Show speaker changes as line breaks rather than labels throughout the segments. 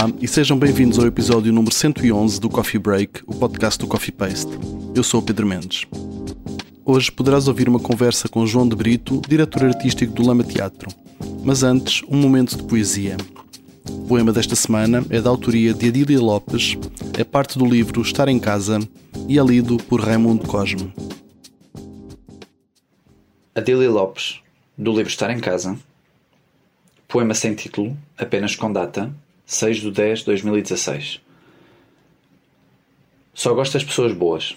Olá e sejam bem-vindos ao episódio número 111 do Coffee Break, o podcast do Coffee Paste. Eu sou o Pedro Mendes. Hoje poderás ouvir uma conversa com João de Brito, diretor artístico do Lama Teatro. Mas antes, um momento de poesia. O poema desta semana é da autoria de Adília Lopes, é parte do livro Estar em Casa e é lido por Raimundo Cosme.
Adília Lopes, do livro Estar em Casa. Poema sem título, apenas com data, 6 de 10 de 2016. Só gosto das pessoas boas.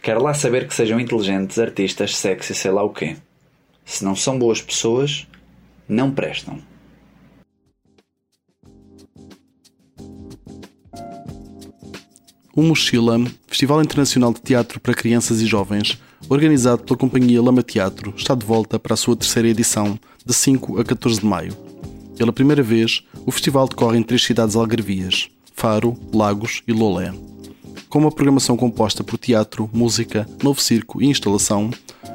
Quero lá saber que sejam inteligentes, artistas, sexy, sei lá o quê. Se não são boas pessoas, não prestam.
O Mochila, Festival Internacional de Teatro para Crianças e Jovens, organizado pela companhia Lama Teatro, está de volta para a sua terceira edição, de 5 a 14 de maio. Pela primeira vez, o festival decorre em três cidades algarvias, Faro, Lagos e Lolé. Com uma programação composta por teatro, música, novo circo e instalação,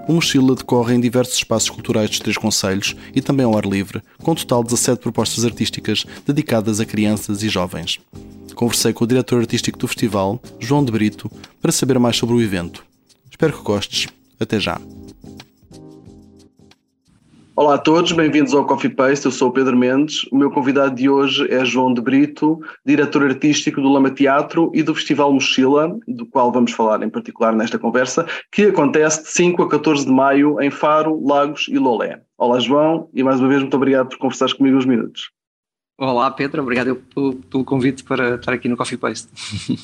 o Mochila decorre em diversos espaços culturais dos três conselhos e também ao ar livre, com total de 17 propostas artísticas dedicadas a crianças e jovens conversei com o diretor artístico do festival, João de Brito, para saber mais sobre o evento. Espero que gostes. Até já. Olá a todos, bem-vindos ao Coffee Paste. Eu sou o Pedro Mendes. O meu convidado de hoje é João de Brito, diretor artístico do Lama Teatro e do Festival Mochila, do qual vamos falar em particular nesta conversa, que acontece de 5 a 14 de maio em Faro, Lagos e Lolé. Olá, João, e mais uma vez muito obrigado por conversares comigo uns minutos.
Olá Pedro, obrigado pelo, pelo, convite para estar aqui no Coffee Paste.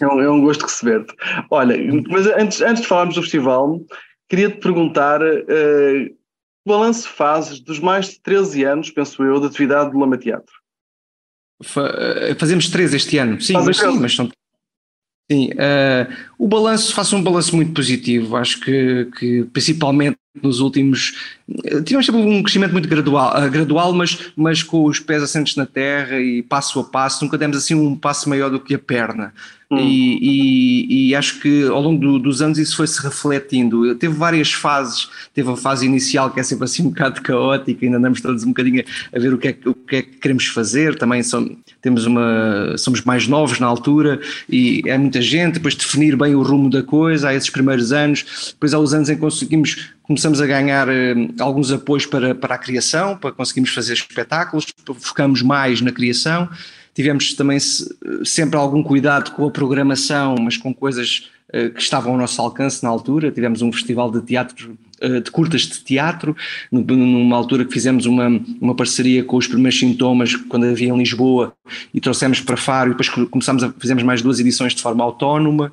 É um, é um gosto receber-te. Olha, mas antes, antes de falarmos do festival, queria-te perguntar uh, balanço fazes dos mais de 13 anos, penso eu, de atividade do Lama Teatro?
Eh, fazemos três este ano, sim, mas, sim mas são Sim, uh, o balanço, faço um balanço muito positivo, acho que, que principalmente nos últimos. Eh, tivemos sempre um crescimento muito gradual, uh, gradual mas, mas com os pés assentes na terra e passo a passo, nunca demos assim um passo maior do que a perna. Hum. E, e, e, acho que ao longo do, dos anos isso foi-se refletindo. Teve várias fases, teve a fase inicial que é sempre assim um bocado caótica, ainda andamos todos um bocadinho a ver o que é, o que, é que queremos fazer, também somos, temos uma, somos mais novos na altura e é muita gente, depois definir bem o rumo da coisa, há esses primeiros anos, depois há os anos em que conseguimos começamos a ganhar eh, alguns apoios para, para a criação, para conseguirmos fazer espetáculos, focamos mais na criação. Tivemos também sempre algum cuidado com a programação, mas com coisas que estavam ao nosso alcance na altura. Tivemos um festival de teatro, eh, de curtas de teatro, numa altura que fizemos uma, uma parceria com os primeiros sintomas quando havia em Lisboa e trouxemos para Faro e depois começámos a, fizemos mais duas edições de forma autónoma.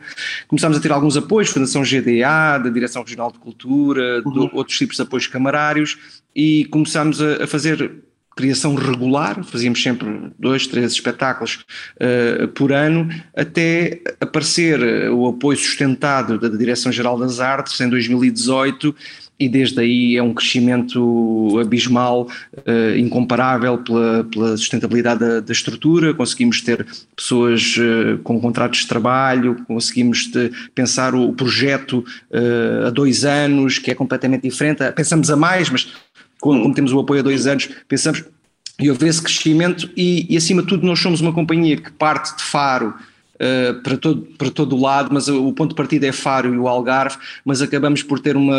Começámos a ter alguns apoios, Fundação GDA, da Direção Regional de Cultura, uhum. de outros tipos de apoios camarários e começámos a, a fazer criação regular, fazíamos sempre dois, três espetáculos uh, por ano, até aparecer eh, o apoio sustentado da Direção-Geral das Artes em 2018 e desde aí é um crescimento abismal, uh, incomparável pela, pela sustentabilidade da, da, estrutura, conseguimos ter pessoas uh, com contratos de trabalho, conseguimos pensar o, projeto uh, a dois anos, que é completamente diferente, pensamos a mais, mas como, temos o apoio há dois anos, pensamos e houve esse crescimento e, e, acima de tudo nós somos uma companhia que parte de Faro uh, para, todo, para todo o lado, mas o ponto de partida é Faro e o Algarve, mas acabamos por ter uma,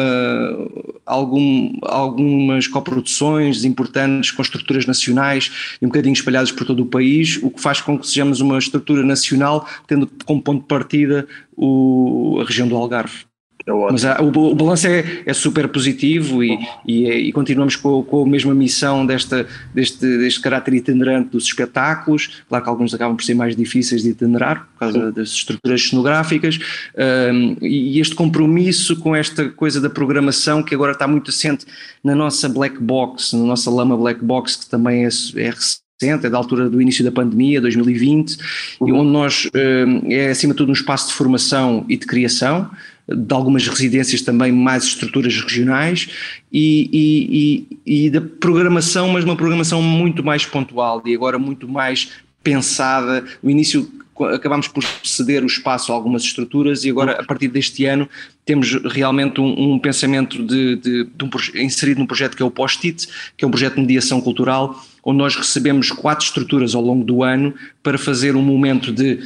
algum, algumas coproduções importantes com estruturas nacionais e um bocadinho espalhadas por todo o país, o que faz com que sejamos uma estrutura nacional, tendo como ponto de partida o, a região do Algarve. É Mas o, o balanço é, é, super positivo e, e, e continuamos com, com, a mesma missão desta, deste, deste caráter itinerante dos espetáculos. Claro que alguns acabam por ser mais difíceis de itinerar por causa Sim. das estruturas cenográficas um, e este compromisso com esta coisa da programação que agora está muito assente na nossa black box, na nossa lama black box, que também é, é recente é da altura do início da pandemia, 2020, uhum. e onde nós é acima de tudo um espaço de formação e de criação, de algumas residências também mais estruturas regionais e, e, e, da programação, mas uma programação muito mais pontual e agora muito mais pensada. No início acabámos por ceder o espaço a algumas estruturas e agora a partir deste ano temos realmente um, um pensamento de, de, de um, inserido num projeto que é o Post-it, que é um projeto de mediação cultural onde nós recebemos quatro estruturas ao longo do ano para fazer um momento de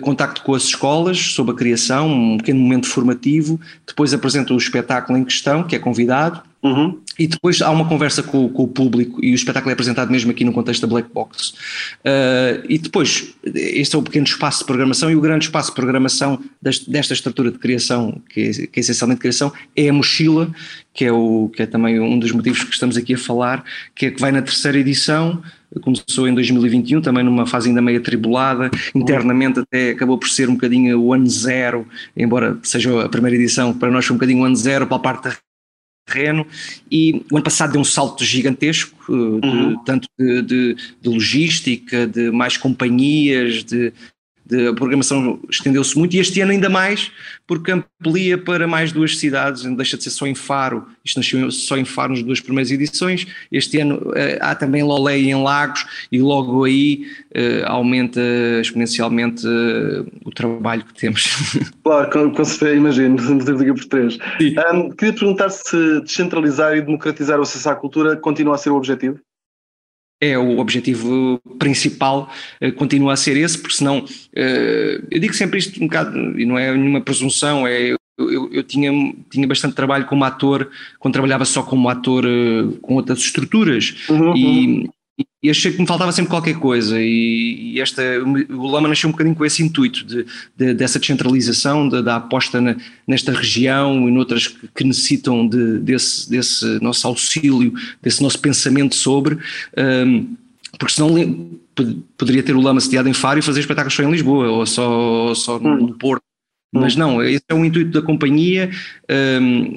contacto com as escolas sobre a criação, um pequeno momento formativo, depois apresenta o espetáculo em questão, que é convidado, Uhum. E depois há uma conversa com, com, o público e o espetáculo é apresentado mesmo aqui no contexto da Black Box. Uh, e depois, este é o pequeno espaço de programação e o grande espaço de programação deste, desta estrutura de criação, que é, que é, essencialmente criação, é a mochila, que é, o, que é também um dos motivos que estamos aqui a falar, que é que vai na terceira edição, começou em 2021, também numa fase ainda meio atribulada, internamente até acabou por ser um bocadinho o ano zero, embora seja a primeira edição, para nós foi um bocadinho o ano zero para a parte da terreno e o ano passado deu um salto gigantesco, eh, de, uhum. tanto de, de, de, logística, de mais companhias, de, a programação estendeu-se muito e este ano ainda mais, porque amplia para mais duas cidades, não deixa de ser só em Faro, isto nasceu só em Faro nas duas primeiras edições, este ano uh, há também Lolé em Lagos e logo aí uh, aumenta exponencialmente uh, o trabalho que temos.
Claro, com, com certeza, imagino, multiplica por três. Um, queria perguntar se descentralizar e democratizar o acesso à cultura continua a ser o objetivo?
É o objetivo principal, uh, continua a ser esse, porque senão, uh, eu digo sempre isto um bocado, e não é nenhuma presunção, é eu, eu, tinha, tinha bastante trabalho como ator, quando trabalhava só como ator uh, com outras estruturas, uhum, e, uhum e achei que me faltava sempre qualquer coisa e, e esta, o Lama nasceu um bocadinho com esse intuito de, de dessa descentralização, de, da aposta na, nesta região e noutras que necessitam de, desse, desse nosso auxílio, desse nosso pensamento sobre, um, porque senão poderia ter o Lama sediado em Faro e fazer espetáculos só em Lisboa ou só, ou só no hum. Porto. Mas não, esse é o intuito da companhia. Um,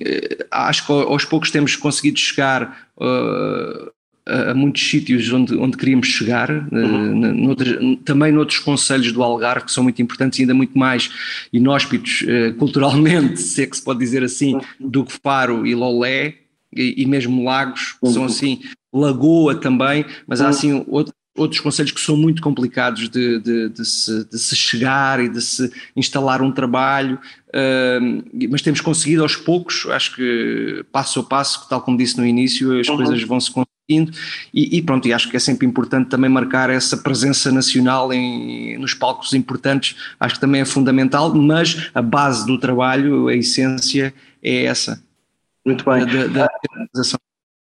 acho que aos poucos temos conseguido chegar uh, a, muitos sítios onde, onde queríamos chegar, eh, uhum. noutros, também noutros conselhos do Algarve que são muito importantes e ainda muito mais inóspitos uh, culturalmente, se é que se pode dizer assim, uhum. do que Faro e Lolé e, e mesmo Lagos, que uhum. são assim, Lagoa também, mas há uhum. assim outro, outros conselhos que são muito complicados de, de, de, se, de, se, chegar e de se instalar um trabalho, uh, mas temos conseguido aos poucos, acho que passo a passo, tal como disse no início, as uhum. coisas vão se conseguindo e, e, pronto, e acho que é sempre importante também marcar essa presença nacional em, nos palcos importantes, acho que também é fundamental, mas a base do trabalho, a essência é essa.
Muito bem. Da, da,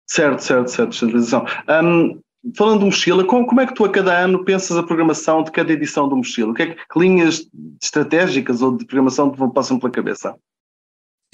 certo, certo, certo, centralização. Um, falando do Mochila, como, como, é que tu a cada ano pensas a programação de cada edição do Mochila? O que, é que, que linhas estratégicas ou de programação te passam pela cabeça?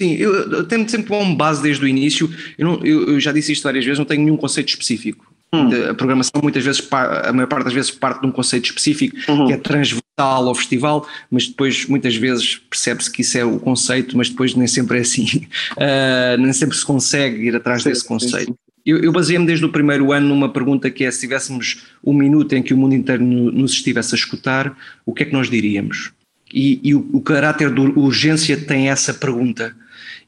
Sim, eu, eu tenho sempre uma base desde o início. Eu, não, eu, eu, já disse isto várias vezes, não tenho nenhum conceito específico. Hum. A programação muitas vezes, a maior parte das vezes parte de um conceito específico uhum. que é transversal ao festival, mas depois muitas vezes percebe-se que isso é o conceito, mas depois nem sempre é assim. Uh, nem sempre se consegue ir atrás sim, desse conceito. Sim. Eu, eu baseei-me desde o primeiro ano numa pergunta que é: se tivéssemos um minuto em que o mundo inteiro nos estivesse a escutar, o que é que nós diríamos? E, e o, o caráter de urgência tem essa pergunta.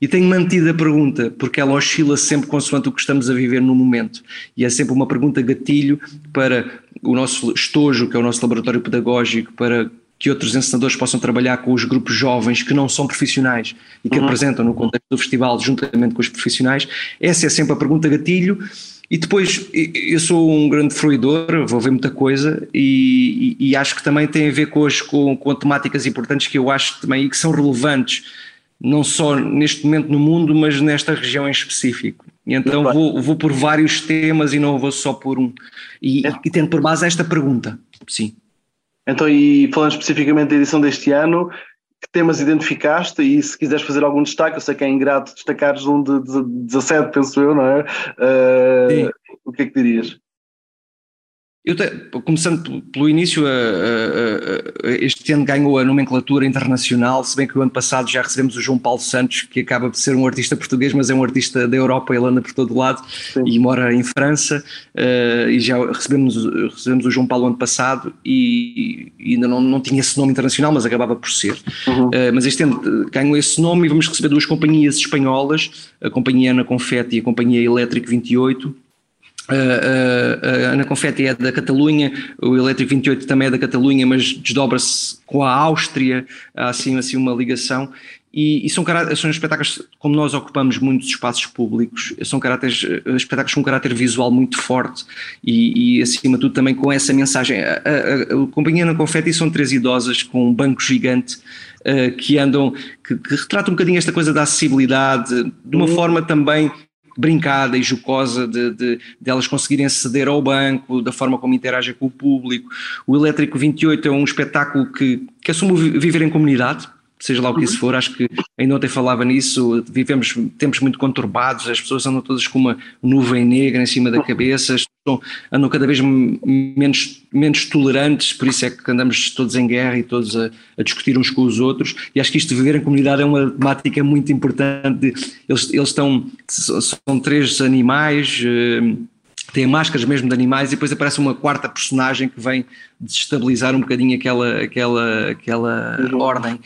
E tenho mantido a pergunta, porque ela oscila sempre consoante o que estamos a viver no momento. E é sempre uma pergunta gatilho para o nosso estojo, que é o nosso laboratório pedagógico, para que outros ensinadores possam trabalhar com os grupos jovens que não são profissionais e que uhum. apresentam no contexto do festival juntamente com os profissionais. Essa é sempre a pergunta gatilho. E depois, eu sou um grande fruidor, vou ver muita coisa e, e, e acho que também tem a ver com, as, com, com temáticas importantes que eu acho também e que são relevantes, não só neste momento no mundo, mas nesta região em específico. E então vou, vou por vários temas e não vou só por um. E, é. e tendo por base esta pergunta, sim.
Então, e falando especificamente da edição deste ano, que temas identificaste e se quiseres fazer algum destaque, eu sei que é ingrato destacares um de, de 17, penso eu, não é? Uh, o que é que dirias?
Eu te, começando pelo início, a, a, a, este ano ganhou a nomenclatura internacional, se bem que o ano passado já recebemos o João Paulo Santos, que acaba de ser um artista português, mas é um artista da Europa, ele anda por todo lado Sim. e mora em França, uh, e já recebemos, recebemos o João Paulo ano passado e, e ainda não, não tinha esse nome internacional, mas acabava por ser. Uhum. Uh, mas este ano ganhou esse nome e vamos receber duas companhias espanholas, a Companhia Ana Confetti e a Companhia Elétrico 28, a Ana Confetti é da Catalunha, o Elétrico 28 também é da Catalunha, mas desdobra-se com a Áustria, há assim, assim uma ligação. e, e são, são espetáculos, como nós ocupamos muitos espaços públicos, são caráteres, espetáculos com um caráter visual muito forte e, e acima de tudo também com essa mensagem. A, a, a, Companhia na Confetti são três idosas com um banco gigante uh, que andam, que, que retratam um bocadinho esta coisa da acessibilidade, de uma uhum. forma também brincada e jocosa de, de, de, elas conseguirem aceder ao banco, da forma como interagem com o público. O Elétrico 28 é um espetáculo que, que assume viver em comunidade, seja lá o que isso for, acho que ainda ontem falava nisso, vivemos tempos muito conturbados, as pessoas andam todas com uma nuvem negra em cima da cabeça, estão, andam cada vez menos, menos tolerantes, por isso é que andamos todos em guerra e todos a, a, discutir uns com os outros, e acho que isto de viver em comunidade é uma temática muito importante, eles, eles estão, são três animais, eh, têm máscaras mesmo de animais e depois aparece uma quarta personagem que vem desestabilizar um bocadinho aquela, aquela, aquela uhum. ordem.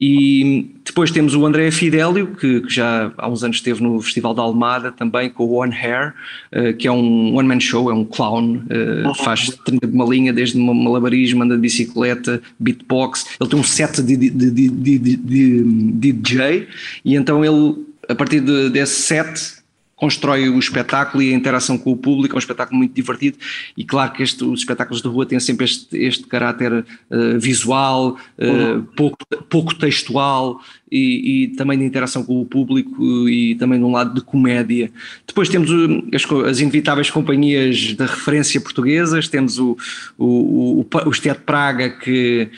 E depois temos o André Fidelio, que, que, já há uns anos esteve no Festival da Almada também com o One Hair, uh, que é um one-man show, é um clown, uh, faz 30 de uma linha, desde malabarismo, anda de bicicleta, beatbox. Ele tem um set de, de, de, de, de DJ e então ele, a partir de, desse set, constrói o espetáculo e a interação com o público, é um espetáculo muito divertido e claro que este, os espetáculos de rua têm sempre este, este caráter uh, visual, uh, uhum. pouco, pouco textual e, e, também de interação com o público e também de um lado de comédia. Depois temos o, as, as, inevitáveis companhias da referência portuguesas, temos o, o, o, o Teatro Praga que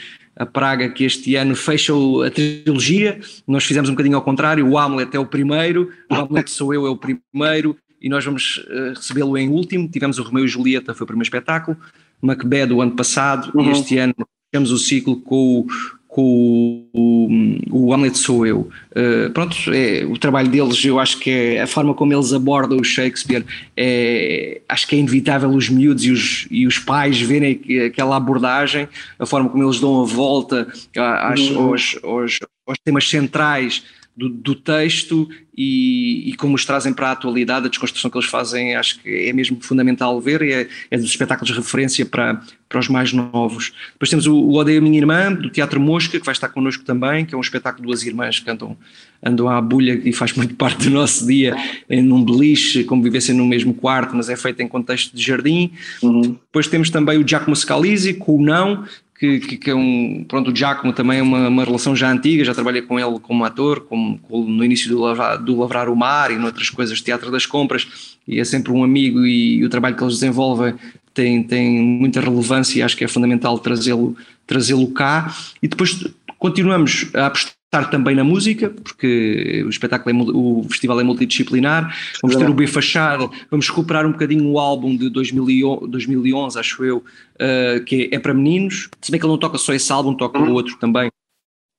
a Praga que este ano fecha a trilogia, nós fizemos um bocadinho ao contrário, o Hamlet é o primeiro, o Hamlet sou eu é o primeiro. E nós vamos uh, recebê-lo em último, tivemos o Romeu e Julieta, foi o primeiro espetáculo, Macbeth do ano passado. Uhum. e este ano fechamos o ciclo com o, com o, o Hamlet Sou Eu. Uh, pronto, é, o trabalho deles, eu acho que é a forma como eles abordam o Shakespeare, é, acho que é inevitável os miúdos e os, e os pais verem aquela abordagem, a forma como eles dão a volta às, uhum. aos, aos, aos temas centrais do, do texto e, e, como os trazem para a atualidade, a desconstrução que eles fazem, acho que é mesmo fundamental ver e é, é dos espetáculos de referência para, para os mais novos. Depois temos o, o Odeia Minha Irmã, do Teatro Mosca, que vai estar connosco também, que é um espetáculo de duas irmãs que andam, andam à bulha e faz muito parte do nosso dia, em num beliche, como vivessem no mesmo quarto, mas é feito em contexto de jardim. Uhum. Depois temos também o Giacomo Scalisi, com o Não, que, que, que, é um, pronto, o Giacomo também é uma, uma, relação já antiga, já trabalhei com ele como ator, como, no início do Lavrar, do Lavrar o Mar e noutras coisas de Teatro das Compras, e é sempre um amigo e, e o trabalho que eles desenvolvem tem, tem muita relevância e acho que é fundamental trazê-lo trazê cá, e depois continuamos a apostar estar também na música, porque o espetáculo é, o festival é multidisciplinar, vamos ter o B Fachada, vamos recuperar um bocadinho o álbum de 2011, acho eu, uh, que é, é, para meninos, se bem que ele não toca só esse álbum, toca o outro também,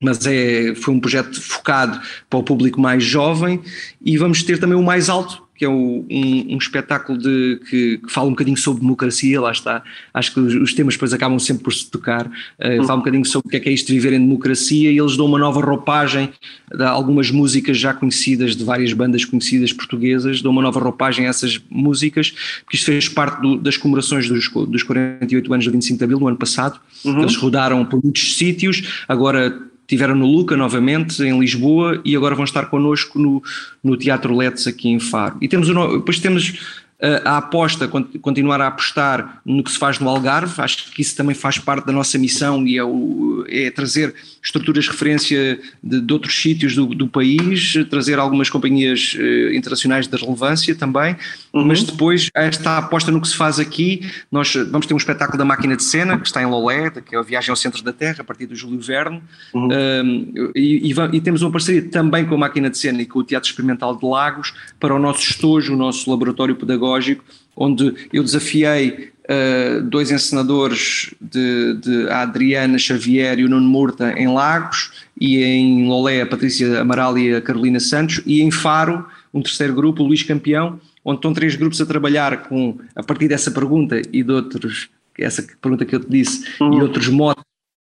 mas é, foi um projeto focado para o público mais jovem. E vamos ter também o mais alto, que é um, um espetáculo de, que, que, fala um bocadinho sobre democracia, lá está. Acho que os, os temas depois acabam sempre por se tocar. Uh, fala um bocadinho sobre o que é que é isto de viver em democracia e eles dão uma nova roupagem de algumas músicas já conhecidas, de várias bandas conhecidas portuguesas, dão uma nova roupagem a essas músicas, porque isto fez parte do, das comemorações dos, dos 48 anos do 25 de Abril, no ano passado. Uhum. Eles rodaram por muitos sítios, agora Estiveram no Luca novamente, em Lisboa, e agora vão estar connosco no, no Teatro Letes aqui em Faro. E temos, depois temos a aposta, continuar a apostar no que se faz no Algarve, acho que isso também faz parte da nossa missão e é, o, é trazer estruturas de referência de, de outros sítios do, do, país, trazer algumas companhias uh, internacionais de relevância também, uhum. mas depois esta aposta no que se faz aqui, nós vamos ter um espetáculo da máquina de cena, que está em Lolé, que é a viagem ao centro da Terra, a partir do Júlio Verne, uhum. um, e, e, e, temos uma parceria também com a máquina de cena e com o Teatro Experimental de Lagos para o nosso estojo, o nosso laboratório pedagógico pedagógico, onde eu desafiei uh, dois encenadores de, de, a Adriana Xavier e o Nuno Murta em Lagos, e em Lolé a Patrícia Amaral e a Carolina Santos, e em Faro um terceiro grupo, o Luís Campeão, onde estão três grupos a trabalhar com, a partir dessa pergunta e de outros, essa pergunta que eu te disse, uhum. e outros modos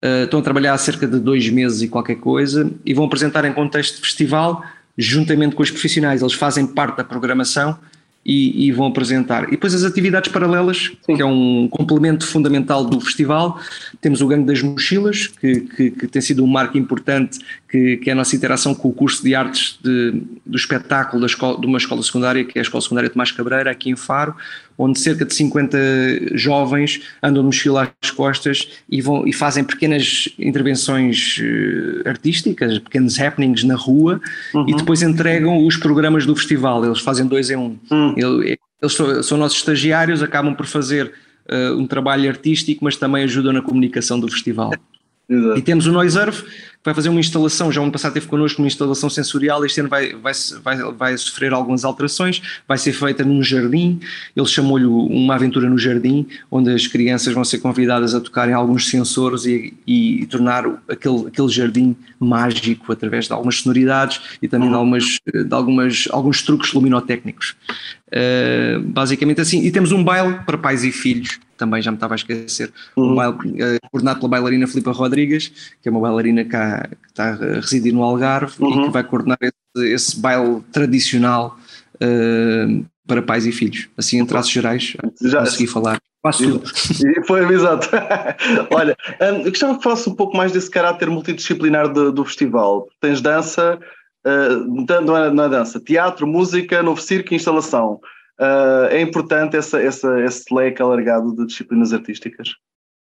Uh, estão a trabalhar há cerca de dois meses e qualquer coisa e vão apresentar em contexto de festival, juntamente com os profissionais. Eles fazem parte da programação e, e, vão apresentar. E depois as atividades paralelas, Sim. que é um complemento fundamental do festival. Temos o Gangue das Mochilas, que, que, que tem sido um marco importante, que, que, é a nossa interação com o curso de artes de, do espetáculo da escola, de uma escola secundária, que é a Escola Secundária Tomás Cabreira, aqui em Faro, onde cerca de 50 jovens andam de mochila às costas e, vão, e fazem pequenas intervenções uh, artísticas, pequenos happenings na rua uhum. e depois entregam os programas do festival. Eles fazem dois em um. Uhum. Eles são, são nossos estagiários, acabam por fazer uh, um trabalho artístico, mas também ajudam na comunicação do festival. Exato. E temos o Noise Earth, que vai fazer uma instalação, já ano passado esteve connosco uma instalação sensorial, este ano vai, vai, vai, vai sofrer algumas alterações, vai ser feita num jardim, ele chamou-lhe uma aventura no jardim, onde as crianças vão ser convidadas a tocarem alguns sensores e, e, e tornar aquele, aquele jardim mágico através de algumas sonoridades e também de, uhum. algumas, de algumas, alguns truques luminotécnicos. Uh, basicamente assim, e temos um baile para pais e filhos, também já me estava a esquecer, uhum. um uh, coordenado pela bailarina Filipa Rodrigues, que é uma bailarina cá, que está a residir no Algarve uhum. e que vai coordenar esse, esse baile tradicional uh, para pais e filhos. Assim, em traços gerais, já consegui falar. Faço tudo.
Foi, exato. Olha, um, eu gostava que falasse um pouco mais desse caráter multidisciplinar do, do festival. Tens dança, uh, não é dança, teatro, música, novo circo e instalação. Uh, é importante essa, essa, esse leque alargado de disciplinas artísticas?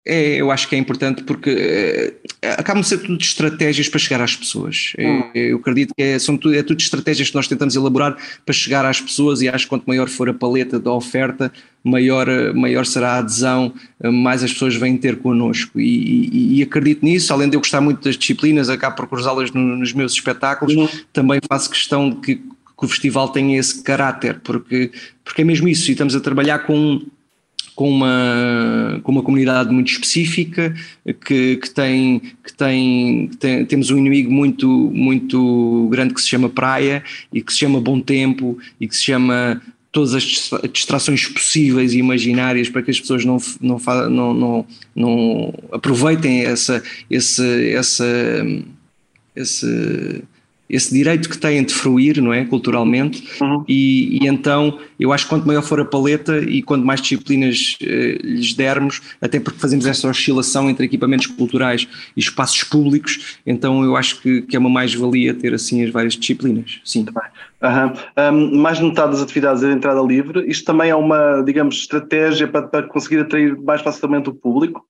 É, eu acho que é importante porque é, acabam de ser tudo estratégias para chegar às pessoas. Hum. Eu, eu acredito que é, são tudo, é tudo estratégias que nós tentamos elaborar para chegar às pessoas e acho que quanto maior for a paleta da oferta, maior, maior será a adesão, mais as pessoas vêm ter connosco. E, e, e acredito nisso, além de eu gostar muito das disciplinas, acabo por cruzá-las no, nos meus espetáculos, hum. também faço questão de que, que o festival tenha esse caráter, porque, porque é mesmo isso, e estamos a trabalhar com com uma, com uma comunidade muito específica, que, que, tem, que, tem, tem, temos um inimigo muito, muito grande que se chama praia e que se chama bom tempo e que se chama todas as distrações possíveis e imaginárias para que as pessoas não, não, não, não, não aproveitem essa, esse, essa, esse esse direito que têm de fruir, não é, culturalmente, uhum. e, e, então eu acho que quanto maior for a paleta e quanto mais disciplinas eh, lhes dermos, até porque fazemos essa oscilação entre equipamentos culturais e espaços públicos, então eu acho que, que é uma mais-valia ter assim as várias disciplinas, sim.
Uhum. Um, mais de metade das atividades é de entrada livre, isto também é uma, digamos, estratégia para, para conseguir atrair mais facilmente o público?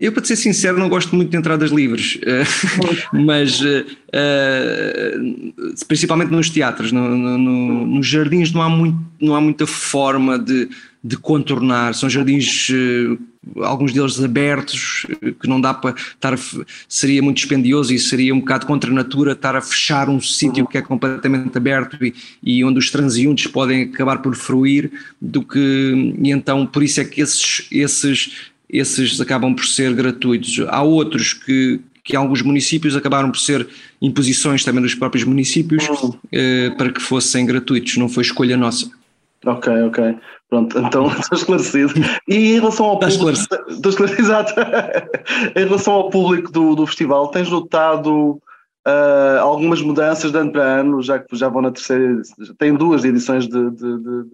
Eu, para ser sincero, não gosto muito de entradas livres, eh, mas uh, principalmente nos teatros, no, no, nos jardins não há, muito, não há muita forma de, de contornar, são jardins, uh, alguns deles abertos, que não dá para estar, seria muito dispendioso e seria um bocado contra a natura estar a fechar um sítio que é completamente aberto e, e onde os transeuntes podem acabar por fruir, do que, e então por isso é que esses, esses esses acabam por ser gratuitos. Há outros que, que alguns municípios acabaram por ser imposições também dos próprios municípios uhum. eh, para que fossem gratuitos, não foi escolha nossa.
Ok, ok. Pronto, então estou esclarecido. E em relação ao público. Estou esclarecido. Exato. em relação ao público do, do festival, tens notado uh, algumas mudanças de ano para ano, já que já vão na terceira. Tem duas edições de, de, de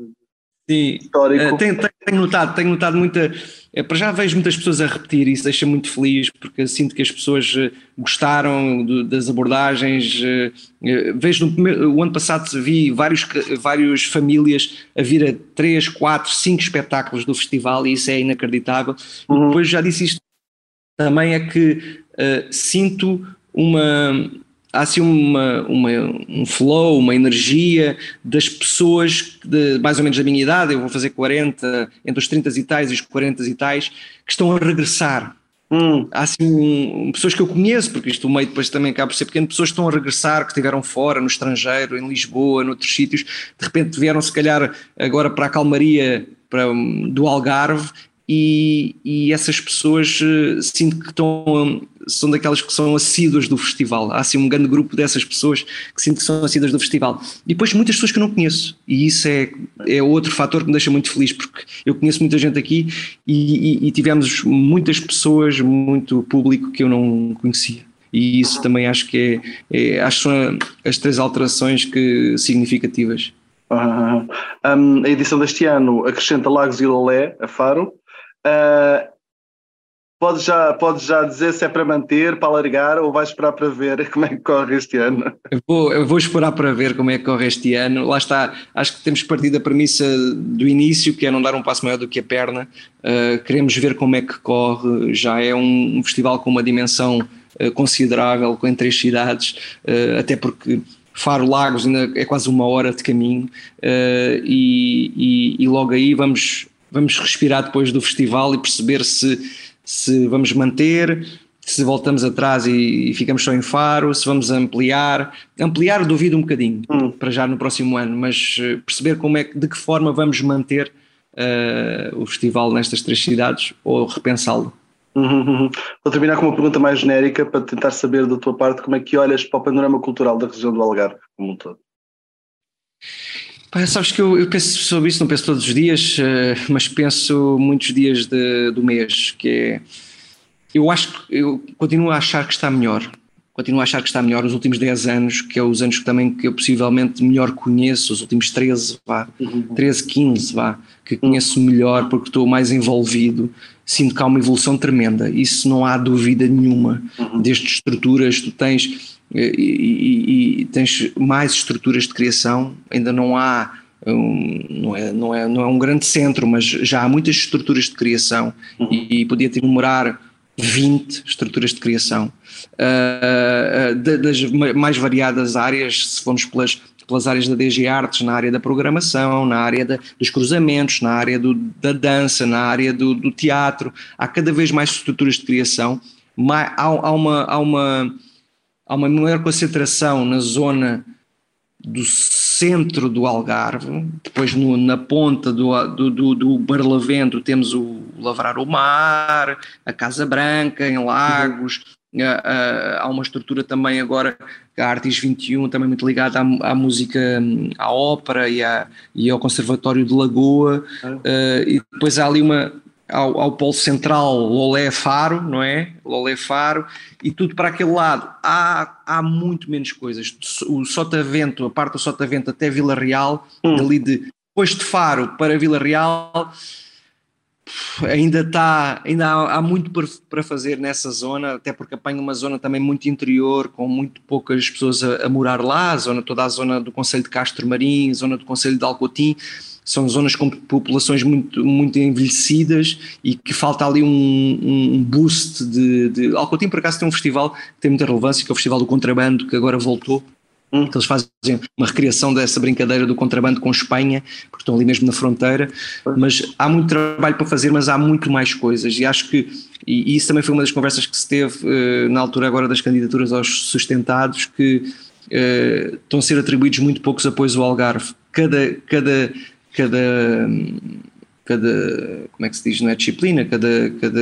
Sim, uh, tenho, tenho, notado, tenho notado muita. É, para já vejo muitas pessoas a repetir isso deixa muito feliz porque sinto que as pessoas uh, gostaram do, das abordagens. Uh, vejo no primeiro, o ano passado vi vários, várias famílias a vir a 3, 4, 5 espetáculos do festival e isso é inacreditável. Uhum. Depois já disse isto também é que sinto uma há assim uma, uma, um flow, uma energia das pessoas de mais ou menos da minha idade, eu vou fazer 40, entre os 30 e tais e os 40 e tais, que estão a regressar. Hum. Há assim um, pessoas que eu conheço, porque isto o meio depois também acaba por ser pequeno, pessoas que estão a regressar, que estiveram fora, no estrangeiro, em Lisboa, noutros sítios, de repente vieram se calhar agora para a calmaria para, do Algarve e, e essas pessoas uh, sinto que estão, são daquelas que são assíduas do festival. Há assim um grande grupo dessas pessoas que sinto que são assíduas do festival. E depois muitas pessoas que eu não conheço. E isso é, é outro fator que me deixa muito feliz, porque eu conheço muita gente aqui e, e, e tivemos muitas pessoas, muito público que eu não conhecia. E isso também acho que é, é acho que são as três alterações que significativas.
Uhum. Um, a edição deste ano acrescenta Lagos e Lolé a Faro. Uh, Podes já, podes já dizer se é para manter, para alargar ou vais esperar para ver como é que corre este ano?
Eu vou, eu vou esperar para ver como é que corre este ano. Lá está, acho que temos partido da premissa do início, que é não dar um passo maior do que a perna. Uh, queremos ver como é que corre. Já é um, um festival com uma dimensão uh, considerável, com três cidades, uh, até porque Faro Lagos ainda é quase uma hora de caminho e, e, e logo aí vamos, vamos respirar depois do festival e perceber se se vamos manter, se voltamos atrás e, e, ficamos só em Faro, se vamos ampliar. Ampliar duvido um bocadinho hum. para já no próximo ano, mas eh, perceber como é que, de que forma vamos manter uh, o festival nestas três cidades ou repensá-lo.
Uhum, uhum. Vou terminar com uma pergunta mais genérica para tentar saber da tua parte como é que olhas para o panorama cultural da região do Algarve como um todo.
Sabes que eu, eu, penso sobre isso, não penso todos os dias, uh, mas penso muitos dias de, do mês, que é. Eu acho que eu continuo a achar que está melhor. Continuo a achar que está melhor os últimos 10 anos, que é os anos que também que eu possivelmente melhor conheço, os últimos 13, vá, 13, 15, vá, que conheço melhor porque estou mais envolvido. Sinto que há uma evolução tremenda, isso não há dúvida nenhuma. Uhum. Desde estruturas, tu tens e, e, e, tens mais estruturas de criação, ainda não há um, não, é, não, é, não é um grande centro, mas já há muitas estruturas de criação uhum. e, e podia te enumerar 20 estruturas de criação uh, uh, das mais variadas áreas, se formos pelas, pelas áreas da DG Artes, na área da programação, na área da, dos cruzamentos, na área do, da dança, na área do, do, teatro, há cada vez mais estruturas de criação, há, há uma, há uma há uma maior concentração na zona do centro do Algarve, depois no, na ponta do, do, do, do, Barlavento temos o Lavrar o Mar, a Casa Branca em Lagos, uhum. há uma estrutura também agora, a Artis 21, também muito ligada à, à música, à ópera e, à, e, ao Conservatório de Lagoa, uhum. e depois há ali uma, ao, ao polo central Lolé Faro, não é? Lolé Faro, e tudo para aquele lado. Há, há muito menos coisas. O Sotavento, a parte do Sotavento até Vila Real, hum. ali de, depois de Faro para Vila Real, ainda está, ainda há, há muito para fazer nessa zona, até porque apanha uma zona também muito interior, com muito poucas pessoas a, a morar lá, a zona, toda a zona do Conselho de Castro Marim, zona do Conselho de Alcotim, são zonas com populações muito, muito envelhecidas e que falta ali um, um boost de, de. Alcotim, por acaso, tem um festival que tem muita relevância, que é o Festival do Contrabando, que agora voltou. Hum. Que eles fazem uma recriação dessa brincadeira do contrabando com Espanha, porque estão ali mesmo na fronteira. Mas há muito trabalho para fazer, mas há muito mais coisas. E acho que, e isso também foi uma das conversas que se teve uh, na altura agora das candidaturas aos sustentados, que uh, estão a ser atribuídos muito poucos apoios ao Algarve. Cada, cada cada, cada como é que se diz, não é disciplina, cada, cada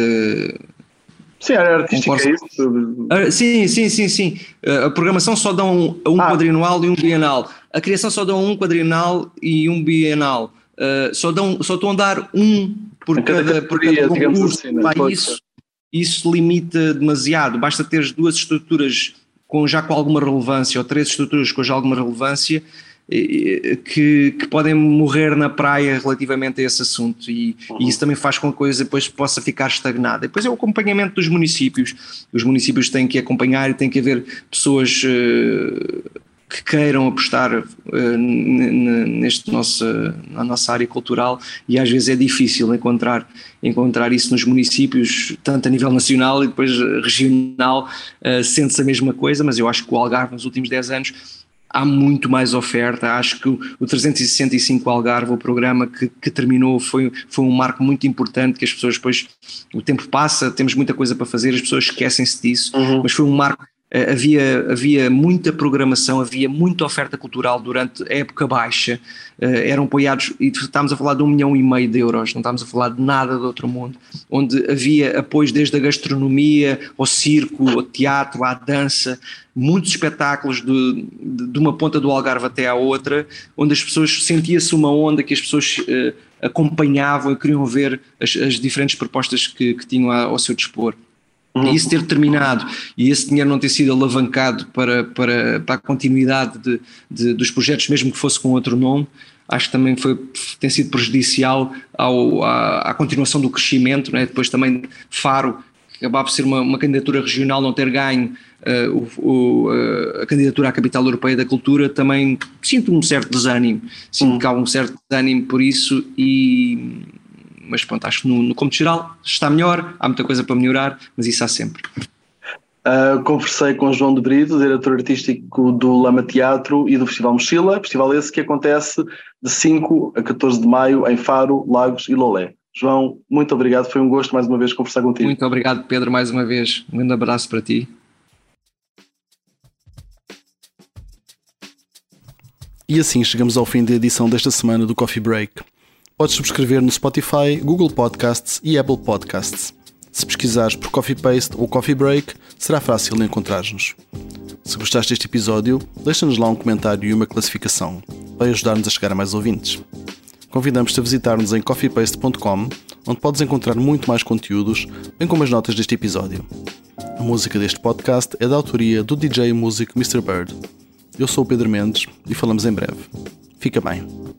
Sim, a área artística é isso?
Ah, sim, sim, sim, sim. A programação só dá um, um ah. e um bienal. A criação só dá um quadrienal e um bienal. Uh, só, dão, só estão a dar um por cada, cada, por cada concurso. Assim, né? isso, isso limita demasiado. Basta ter duas estruturas com já com alguma relevância ou três estruturas com já alguma relevância que, que, podem morrer na praia relativamente a esse assunto e, uhum. e, isso também faz com que a coisa depois possa ficar estagnada. Depois é o acompanhamento dos municípios. Os municípios têm que acompanhar e tem que haver pessoas uh, que queiram apostar uh, neste nosso, na nossa área cultural e às vezes é difícil encontrar, encontrar isso nos municípios, tanto a nível nacional e depois regional, uh, sente-se a mesma coisa, mas eu acho que o Algarve nos últimos 10 anos há muito mais oferta. Acho que o, o 365 Algarve, o programa que, que, terminou, foi, foi um marco muito importante. Que as pessoas depois, o tempo passa, temos muita coisa para fazer, as pessoas esquecem-se disso, uhum. mas foi um marco. Eh, havia, havia muita programação, havia muita oferta cultural durante a época baixa, eh, eram apoiados, e estamos a falar de um milhão e meio de euros, não estamos a falar de nada do outro mundo, onde havia apoios desde a gastronomia, ao circo, ao teatro, à dança, muitos espetáculos de, de, de, uma ponta do Algarve até à outra, onde as pessoas sentia-se uma onda que as pessoas uh, acompanhavam e queriam ver as, as diferentes propostas que, que tinham ao seu dispor. Uhum. E isso ter terminado e esse dinheiro não ter sido alavancado para, para, para a continuidade de, de, dos projetos, mesmo que fosse com outro nome, acho que também foi, tem sido prejudicial ao, à, à continuação do crescimento. Né? Depois também Faro, que acabava por ser uma, uma candidatura regional, não ter ganho uh, o, uh, a candidatura à Capital Europeia da Cultura, também sinto um certo desânimo. Sinto uhum. que há um certo desânimo por isso e mas pronto, acho que no, no cômputo geral está melhor, há muita coisa para melhorar, mas isso há sempre.
Uh, conversei com João de Brito, diretor artístico do Lama Teatro e do Festival Mochila, festival esse que acontece de 5 a 14 de maio em Faro, Lagos e Lolé. João, muito obrigado, foi um gosto mais uma vez conversar contigo.
Muito obrigado, Pedro, mais uma vez. Um grande abraço para ti.
E assim chegamos ao fim da edição desta semana do Coffee Break. Podes subscrever no Spotify, Google Podcasts e Apple Podcasts. Se pesquisares por Coffee Paste ou Coffee Break, será fácil encontrar-nos. Se gostaste deste episódio, deixa-nos lá um comentário e uma classificação. Vai ajudar-nos a chegar a mais ouvintes. Convidamos-te a visitar-nos em coffeepaste.com, onde podes encontrar muito mais conteúdos, bem como as notas deste episódio. A música deste podcast é da autoria do DJ músico Mr. Bird. Eu sou o Pedro Mendes e falamos em breve. Fica bem.